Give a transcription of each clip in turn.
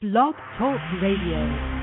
Blog Talk Radio.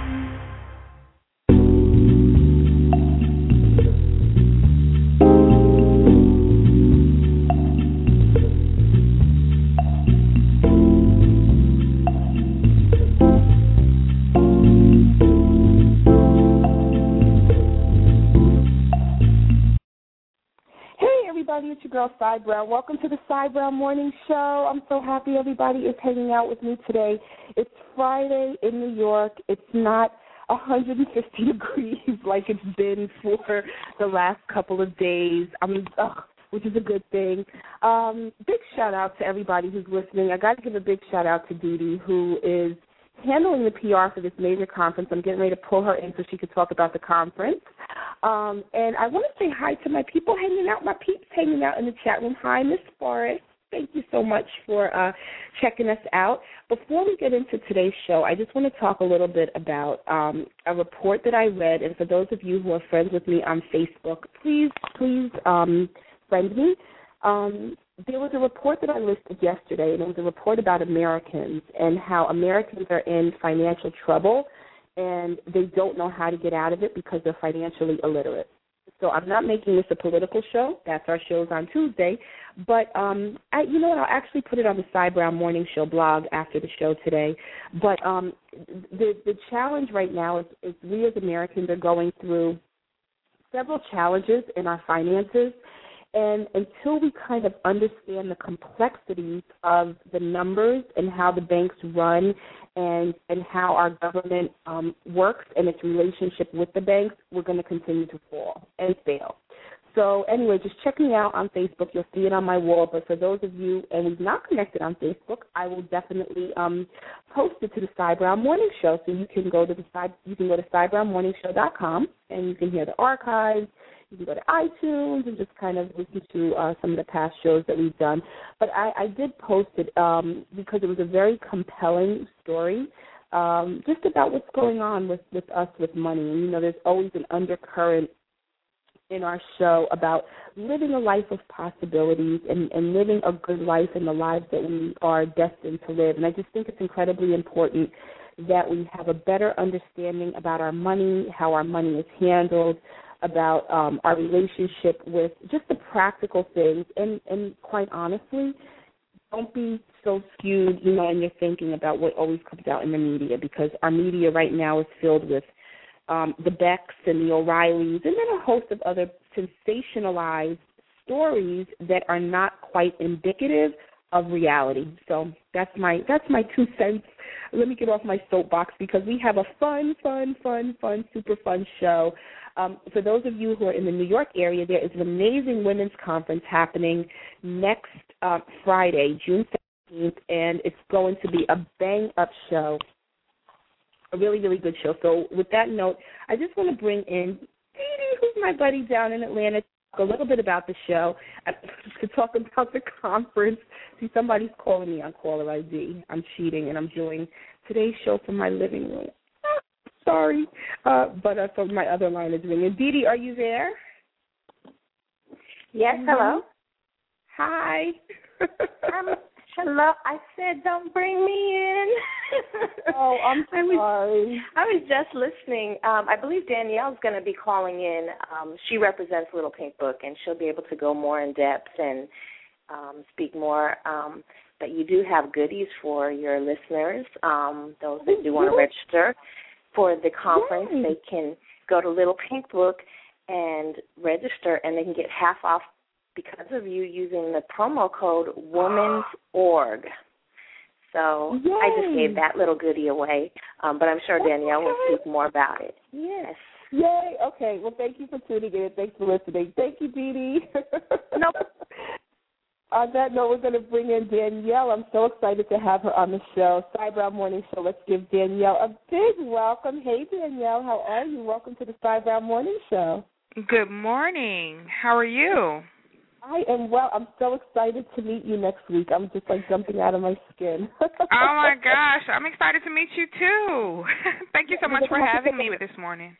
It's your girl, Sai Browne. Welcome to the Sai Browne Morning Show. I'm so happy everybody is hanging out with me today. It's Friday in New York. It's not 150 degrees like it's been for the last couple of days. I'm, ugh, which is a good thing. Um, big shout out to everybody who's listening. I got to give a big shout out to Dee who is handling the PR for this major conference. I'm getting ready to pull her in so she could talk about the conference. Um, and I want to say hi to my people hanging out, my peeps hanging out in the chat room. Hi, Miss Forrest. Thank you so much for uh, checking us out. Before we get into today's show, I just want to talk a little bit about um, a report that I read. And for those of you who are friends with me on Facebook, please, please um, friend me. Um, there was a report that I listed yesterday, and it was a report about Americans and how Americans are in financial trouble and they don't know how to get out of it because they're financially illiterate. So I'm not making this a political show. That's our shows on Tuesday. But um I you know what, I'll actually put it on the Sai Browne Morning Show blog after the show today. But um the the challenge right now is, is we as Americans are going through several challenges in our finances and until we kind of understand the complexities of the numbers and how the banks run and and how our government um, works and its relationship with the banks, we're going to continue to fall and fail. So anyway, just check me out on Facebook. You'll see it on my wall. But for those of you and who's not connected on Facebook, I will definitely um, post it to the Sai Browne Morning Show. So you can go to the Sai, you can go to cybrownmorningshow.com and you can hear the archives you can go to iTunes and just kind of listen to uh, some of the past shows that we've done. But I, I did post it um, because it was a very compelling story. Um, just about what's going on with, with us with money. And, you know, there's always an undercurrent in our show about living a life of possibilities and, and living a good life in the lives that we are destined to live. And I just think it's incredibly important that we have a better understanding about our money, how our money is handled, about um, our relationship with just the practical things, and and quite honestly, don't be so skewed, you know, in your thinking about what always comes out in the media because our media right now is filled with um, the Becks and the O'Reillys, and then a host of other sensationalized stories that are not quite indicative of reality. So that's my that's my two cents. Let me get off my soapbox because we have a fun, fun, fun, fun, super fun show. Um, for those of you who are in the New York area, there is an amazing women's conference happening next uh, Friday, June 17th, and it's going to be a bang up show. A really, really good show. So, with that note, I just want to bring in Dee who's my buddy down in Atlanta, a little bit about the show, to talk about the conference. See, somebody's calling me on caller ID. I'm cheating, and I'm doing today's show from my living room. Sorry, uh, but uh, so my other line is ringing. Dee Dee, are you there? Yes. Hello. Hi. um, hello. I said don't bring me in. oh, I'm sorry. I was, I was just listening. Um, I believe Danielle's going to be calling in. Um, she represents Little Pink Book, and she'll be able to go more in depth and um, speak more. Um, but you do have goodies for your listeners, um, those that do want to register for the conference. Yay. They can go to Little Pink Book and register, and they can get half off because of you using the promo code Women's Org. So Yay. I just gave that little goodie away, um, but I'm sure Danielle okay. will speak more about it. Yes. Yay! Okay. Well, thank you for tuning in. Thanks for listening. Thank you, Dee Dee. nope. On that note, we're going to bring in Danielle. I'm so excited to have her on the show, Sai Browne Morning Show. Let's give Danielle a big welcome. Hey, Danielle, how are you? Welcome to the Sai Browne Morning Show. Good morning. How are you? I am well. I'm so excited to meet you next week. I'm just like jumping out of my skin. oh my gosh, I'm excited to meet you too. Thank you so much for having me this morning.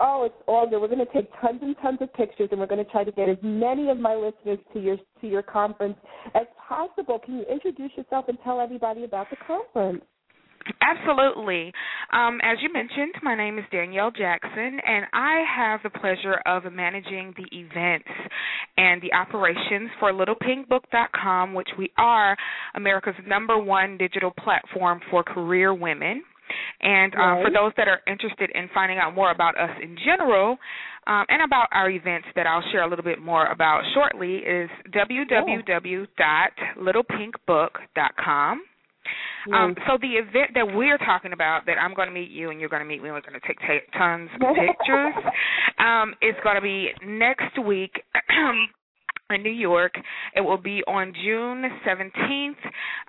Oh, it's all good. We're going to take tons and tons of pictures, and we're going to try to get as many of my listeners to your to your conference as possible. Can you introduce yourself and tell everybody about the conference? Absolutely. Um, as you mentioned, my name is Danielle Jackson, and I have the pleasure of managing the events and the operations for LittlePinkBook.com, which we are America's number one digital platform for career women. And uh, for those that are interested in finding out more about us in general um, and about our events that I'll share a little bit more about shortly, is www.littlepinkbook.com. Um, so the event that we're talking about, that I'm going to meet you and you're going to meet me, and we're going to take t- tons of pictures, um, is going to be next week. in New York. It will be on June 17th.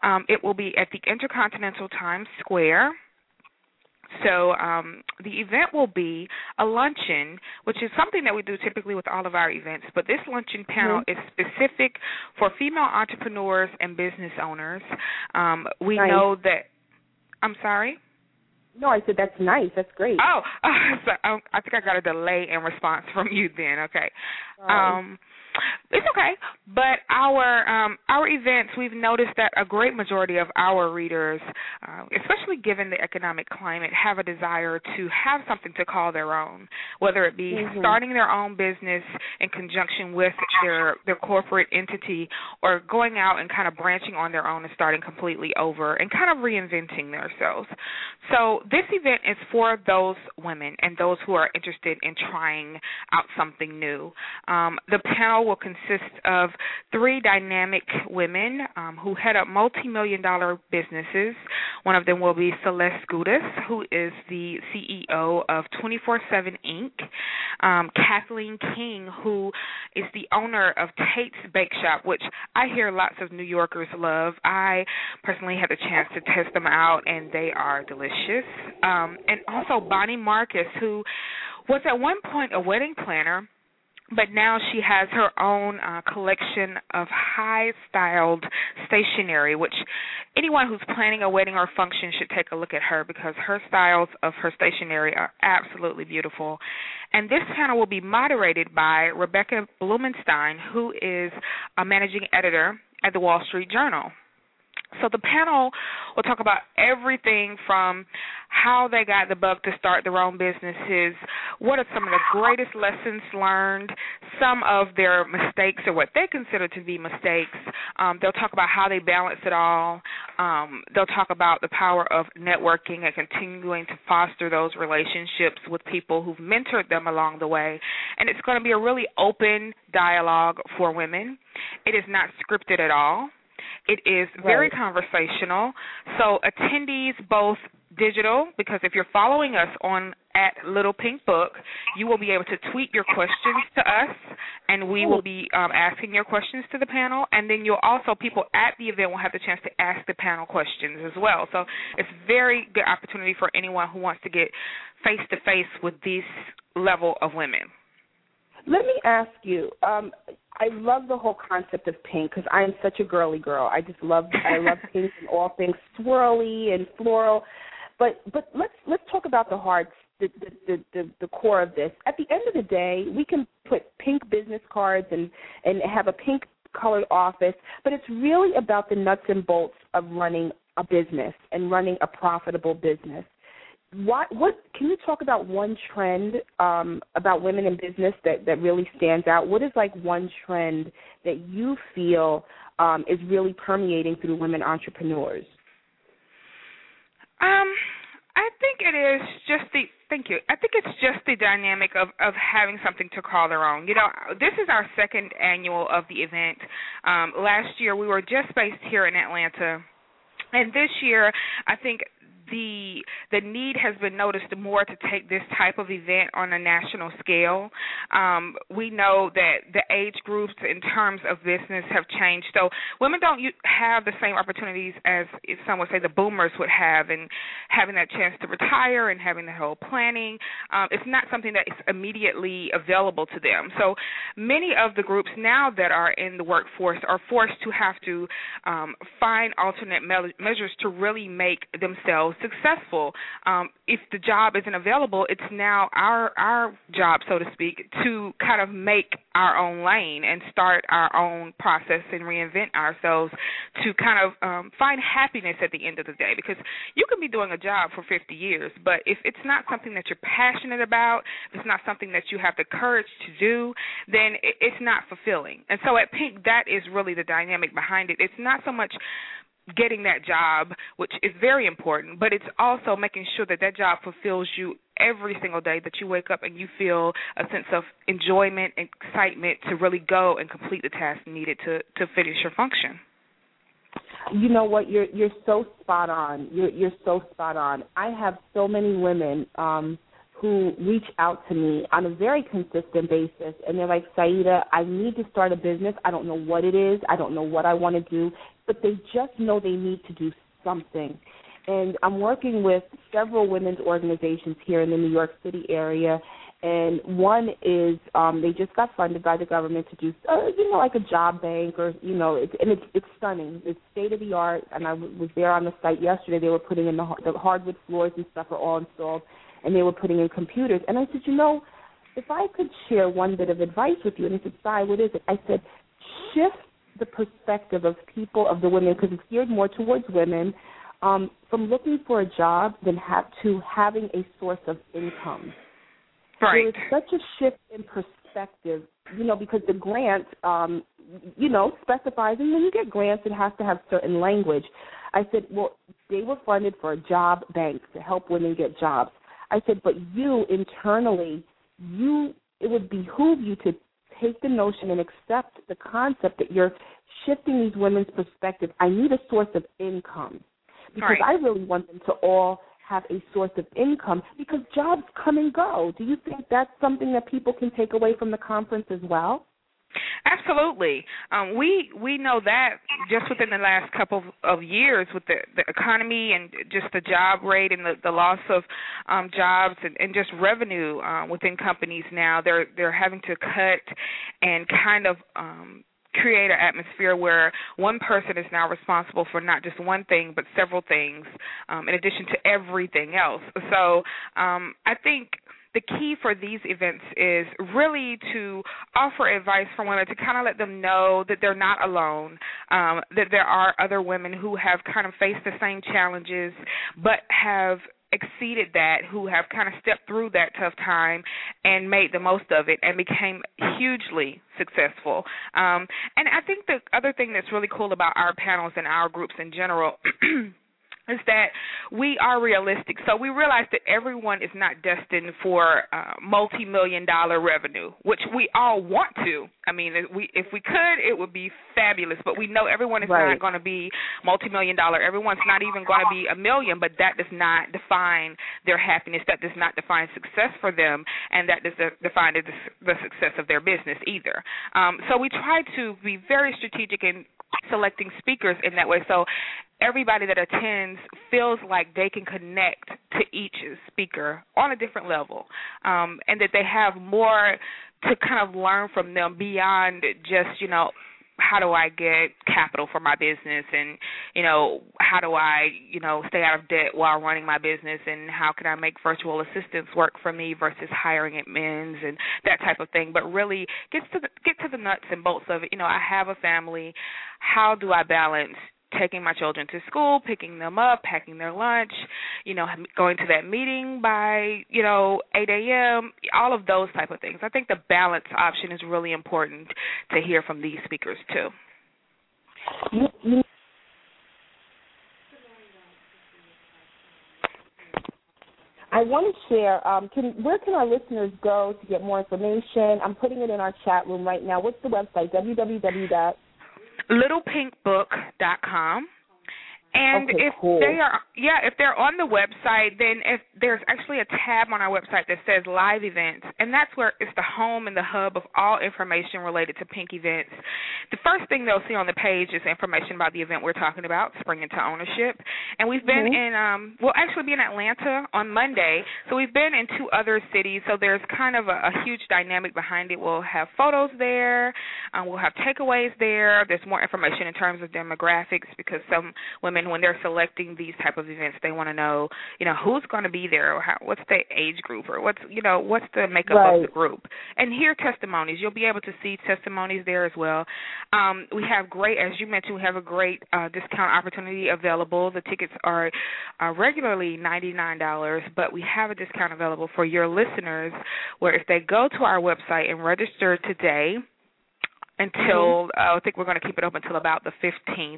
Um, it will be at the Intercontinental Times Square. So um, the event will be a luncheon, which is something that we do typically with all of our events. But this luncheon panel mm-hmm. is specific for female entrepreneurs and business owners. Um, we nice. know that. I'm sorry. No, I said that's nice. That's great. Oh, so, um, I think I got a delay in response from you. Then, okay. Um, it's okay. But our um, our events, we've noticed that a great majority of our readers, uh, especially given the economic climate, have a desire to have something to call their own, whether it be mm-hmm. starting their own business in conjunction with their their corporate entity, or going out and kind of branching on their own and starting completely over and kind of reinventing themselves. So this event is for those women and those who are interested in trying out something new. Um, the panel will consist of three dynamic women um, who head up multi-million dollar businesses. One of them will be Celeste Gudis, who is the CEO of 24/7 Inc. Um, Kathleen King, who is the owner of Tate's Bake Shop, which I hear lots of New Yorkers love. I personally had the chance to test them out, and they are delicious. Um, and also Bonnie Marcus, who was at one point a wedding planner but now she has her own uh, collection of high styled stationery which anyone who's planning a wedding or function should take a look at her because her styles of her stationery are absolutely beautiful. And this panel will be moderated by rebecca blumenstein who is a managing editor at the wall street journal so the panel will talk about everything from how they got the bug to start their own businesses, what are some of the greatest lessons learned, some of their mistakes or what they consider to be mistakes. Um, they'll talk about how they balance it all. Um, they'll talk about the power of networking and continuing to foster those relationships with people who've mentored them along the way. And it's going to be a really open dialogue for women. It is not scripted at all. It is very right. conversational. So attendees both digital because if you're following us on at Little Pink Book, you will be able to tweet your questions to us, and we will be um, asking your questions to the panel. And then you'll also people at the event will have the chance to ask the panel questions as well. So it's very good opportunity for anyone who wants to get face to face with this level of women. Let me ask you. Um, I love the whole concept of pink because I am such a girly girl. I just love I love pink and all things swirly and floral. But but let's let's talk about the hard the, the the the core of this. At the end of the day, we can put pink business cards and and have a pink colored office, but it's really about the nuts and bolts of running a business and running a profitable business what what can you talk about one trend um, about women in business that that really stands out? What is like one trend that you feel um, is really permeating through women entrepreneurs? Um, I think it is just the thank you. I think it's just the dynamic of of having something to call their own. You know, this is our second annual of the event. Um, last year we were just based here in Atlanta. And this year, I think the the need has been noticed more to take this type of event on a national scale. Um, we know that the age groups in terms of business have changed, so women don't have the same opportunities as some would say the boomers would have, and having that chance to retire and having the whole planning. Um, it's not something that is immediately available to them. So many of the groups now that are in the workforce are forced to have to um, find alternate me- measures to really make themselves successful. Um, if the job isn't available, it's now our our job, so to speak, to kind of make our own lane and start our own process and reinvent ourselves to kind of um, find happiness at the end of the day. Because you can be doing a job for 50 years, but if it's not something that you're passionate about, if it's not something that you have the courage to do, then it's not fulfilling. And so at Pink, that is really the dynamic behind it. It's not so much getting that job, which is very important, but it's also making sure that that job fulfills you every single day, that you wake up and you feel a sense of enjoyment and excitement to really go and complete the task needed to to finish your function. You know what? You're you're so spot on. You're you're so spot on. I have so many women um who reach out to me on a very consistent basis and they're like, Saida, I need to start a business. I don't know what it is. I don't know what I want to do, but they just know they need to do something. And I'm working with several women's organizations here in the New York City area. And one is um, they just got funded by the government to do, uh, you know, like a job bank or, you know, it's, and it's, it's stunning. It's state of the art. And I was there on the site yesterday. They were putting in the, the hardwood floors and stuff are all installed and they were putting in computers. And I said, you know, if I could share one bit of advice with you, and he said, Si, what is it? I said, shift the perspective of people, of the women, because it's geared more towards women, um, from looking for a job than have to having a source of income. Right. There is such a shift in perspective, you know, because the grant, um, you know, specifies, and when you get grants, it has to have certain language. I said, well, they were funded for a job bank to help women get jobs. I said, but you internally, you it would behoove you to take the notion and accept the concept that you're shifting these women's perspective. I need a source of income because right. I really want them to all have a source of income because jobs come and go. Do you think that's something that people can take away from the conference as well? Absolutely. Um, we we know that just within the last couple of, years with the, the economy and just the job rate and the, the loss of um, jobs and, and just revenue uh, within companies now, they're they're having to cut and kind of um, create an atmosphere where one person is now responsible for not just one thing but several things um, in addition to everything else. So um, I think the key for these events is really to offer advice for women to kind of let them know that they're not alone, um, that there are other women who have kind of faced the same challenges but have exceeded that who have kind of stepped through that tough time and made the most of it and became hugely successful. Um, and I think the other thing that's really cool about our panels and our groups in general is that we are realistic. So we realize that everyone is not destined for uh, multi-million dollar revenue, which we all want to. I mean, if we if we could, it would be fabulous. But we know everyone is right. not going to be multi-million dollar. Everyone's not even going to be a million. But that does not define their happiness. That does not define success for them, and that does not define the, the success of their business either. Um, so we try to be very strategic in selecting speakers in that way. So everybody that attends feels like they can connect to each speaker on a different level, um, and that they have more to kind of learn from them beyond just you know how do I get capital for my business and you know how do I you know stay out of debt while running my business and how can I make virtual assistants work for me versus hiring admins and that type of thing. But really get to the, get to the nuts and bolts of it. You know I have a family. How do I balance taking my children to school, picking them up, packing their lunch, you know, going to that meeting by, you know, 8 a.m., all of those type of things. I think the balance option is really important to hear from these speakers too. I want to share. Um, can where can our listeners go to get more information? I'm putting it in our chat room right now. What's the website? www littlepinkbook.com. And okay, if cool. they are, yeah, if they're on the website, then if there's actually a tab on our website that says live events, and that's where it's the home and the hub of all information related to Pink events. The first thing they'll see on the page is information about the event we're talking about, Spring into Ownership. And we've been mm-hmm. in, um, we'll actually be in Atlanta on Monday, so we've been in two other cities. So there's kind of a, a huge dynamic behind it. We'll have photos there, um, we'll have takeaways there. There's more information in terms of demographics because some women women when they're selecting these type of events. They want to know you know who's going to be there or how, what's the age group or what's you know what's the makeup right. of the group. And hear testimonies. You'll be able to see testimonies there as well. Um, we have great as you mentioned we have a great uh, discount opportunity available. The tickets are uh, regularly ninety nine dollars but we have a discount available for your listeners where if they go to our website and register today until mm-hmm. uh, I think we're going to keep it open until about the 15th.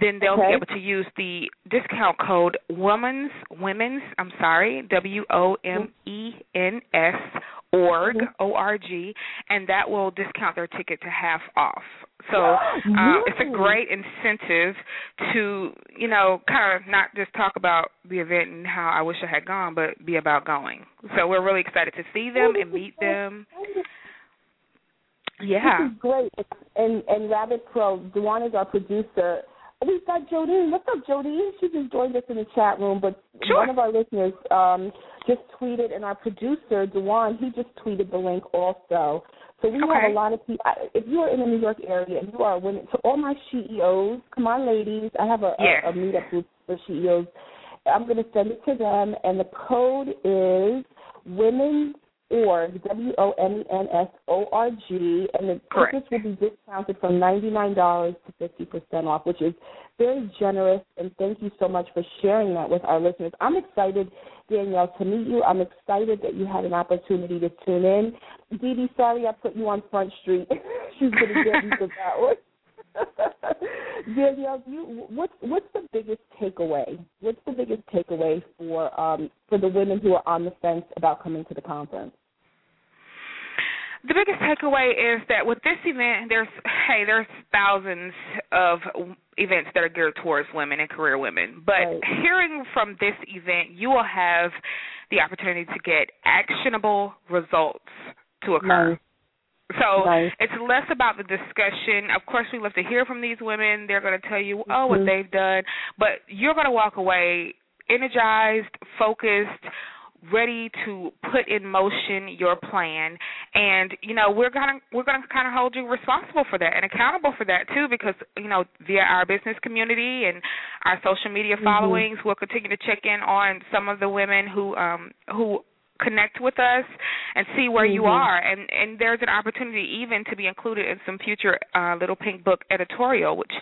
Then they'll okay. be able to use the discount code Women's Women's I'm sorry W O M E N S org mm-hmm. O R G, and that will discount their ticket to half off. So uh, it's a great incentive to you know kind of not just talk about the event and how I wish I had gone, but be about going. So we're really excited to see them and meet them. Yeah. This is great. And and Rabbit Pro, Dewan is our producer. We've got Jodine. What's up, Jodine? She just joined us in the chat room, but sure. one of our listeners um, just tweeted, and our producer, Dewan, he just tweeted the link also. So we okay. have a lot of people. If you are in the New York area and you are women, to all my CEOs, come on, ladies. I have a, yes. a, a meetup group for CEOs. I'm going to send it to them, and the code is Women org, W O M E N S O R G, and the tickets will be discounted from ninety nine dollars to fifty percent off, which is very generous. And thank you so much for sharing that with our listeners. I'm excited, Danielle, to meet you. I'm excited that you had an opportunity to tune in. Dee Dee, sorry I put you on Front Street. She's going to get you for that one. Danielle, you, what's what's the biggest takeaway? What's the biggest takeaway for um, for the women who are on the fence about coming to the conference? The biggest takeaway is that with this event, there's hey, there's thousands of events that are geared towards women and career women. But right. hearing from this event, you will have the opportunity to get actionable results to occur. Nice. So nice. it's less about the discussion. Of course, we love to hear from these women. They're going to tell you, oh, what mm-hmm. they've done, but you're going to walk away energized, focused, ready to put in motion your plan and you know we're going to we're going to kind of hold you responsible for that and accountable for that too because you know via our business community and our social media mm-hmm. followings we'll continue to check in on some of the women who um who connect with us and see where mm-hmm. you are and and there's an opportunity even to be included in some future uh little pink book editorial which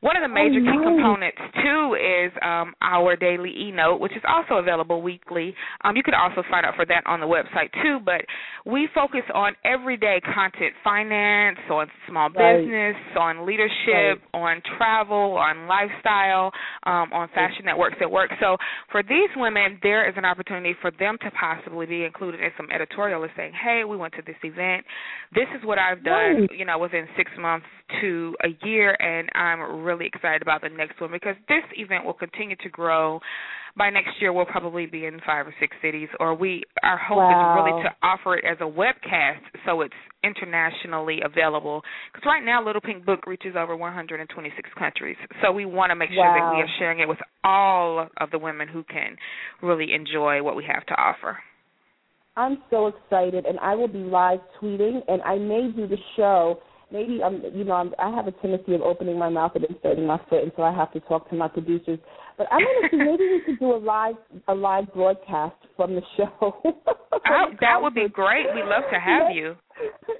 one of the major oh, key components too is um, our daily e-note, which is also available weekly. Um, you can also sign up for that on the website too. But we focus on everyday content, finance, on small right. business, on leadership, right. on travel, on lifestyle, um, on fashion networks at work. So for these women, there is an opportunity for them to possibly be included in some editorial saying, "Hey, we went to this event. This is what I've done. Right. You know, within six months to a year, and I'm really excited about the next one because this event will continue to grow. By next year, we'll probably be in five or six cities. Or we, our hope wow. is really to offer it as a webcast, so it's internationally available. Because right now, Little Pink Book reaches over 126 countries. So we want to make sure wow. that we are sharing it with all of the women who can really enjoy what we have to offer. I'm so excited, and I will be live tweeting, and I may do the show maybe I'm, you know, I'm, I have a tendency of opening my mouth and inserting my foot, and so I have to talk to my producers. But I'm going to see maybe we could do a live a live broadcast from the show. oh, that would be great. We'd love to have next, you.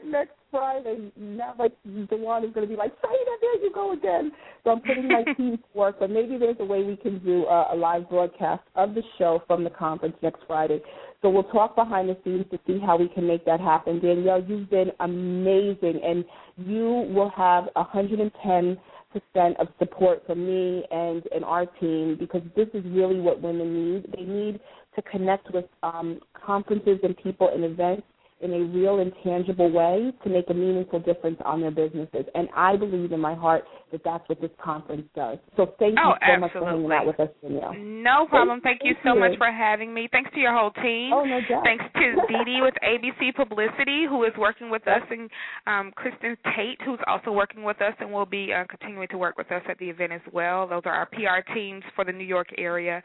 Next Friday, not like Dewan is going to be like, Saida, there you go again. So I'm putting my team to work, but maybe there's a way we can do a, a live broadcast of the show from the conference next Friday. So we'll talk behind the scenes to see how we can make that happen. Danielle, you've been amazing, and you will have 110 percent of support from me and and our team because this is really what women need. They need to connect with um, conferences and people and events in a real and tangible way to make a meaningful difference on their businesses. And I believe in my heart that that's what this conference does. So thank oh, you so absolutely. much for hanging out with us, Danielle. No problem. Thank, thank you so you. much for having me. Thanks to your whole team. Oh, no doubt. Thanks to Dee Dee with ABC Publicity, who is working with us, and um, Kristen Tate, who's also working with us and will be uh, continuing to work with us at the event as well. Those are our PR teams for the New York area,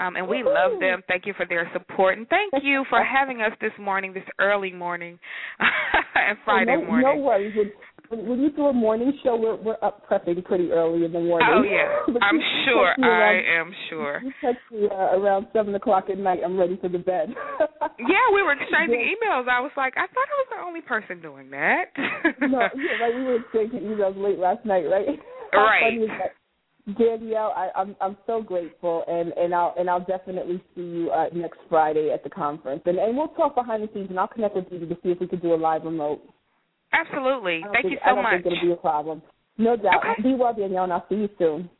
um, and we love them. Thank you for their support, and thank you for having us this morning, this early morning, and Friday oh, no, morning. No worries. When, when you do a morning show, we're we're up prepping pretty early in the morning. Oh yeah, I'm sure. I am sure. You text me uh, around seven o'clock at night. I'm ready for the bed. yeah, we were exchanging emails. I was like, I thought I was the only person doing that. no, yeah, right. We were exchanging emails late last night, right? How right. Funny is that? Danielle, I, I'm I'm so grateful, and and I'll and I'll definitely see you uh, next Friday at the conference, and and we'll talk behind the scenes, and I'll connect with you to see if we could do a live remote. Absolutely. Thank think, you so I don't much. think it'll be a problem. No doubt. Okay. Be well, Danielle, and I'll see you soon.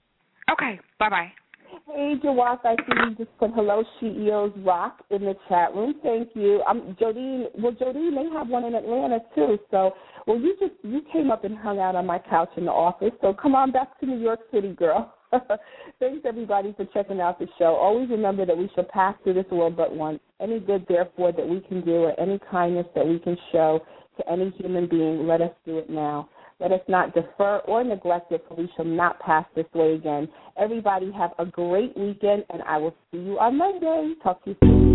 Okay. Bye bye. Hey, Jawas, I see you just put hello CEOs rock in the chat room. Thank you. I'm Jodine. Well, Jodine, they have one in Atlanta too. So, well, you just you came up and hung out on my couch in the office. So come on back to New York City, girl. Thanks everybody for checking out the show. Always remember that we shall pass through this world but once. Any good, therefore, that we can do, or any kindness that we can show to any human being, let us do it now. Let us not defer or neglect it, for we shall not pass this way again. Everybody have a great weekend, and I will see you on Monday. Talk to you soon.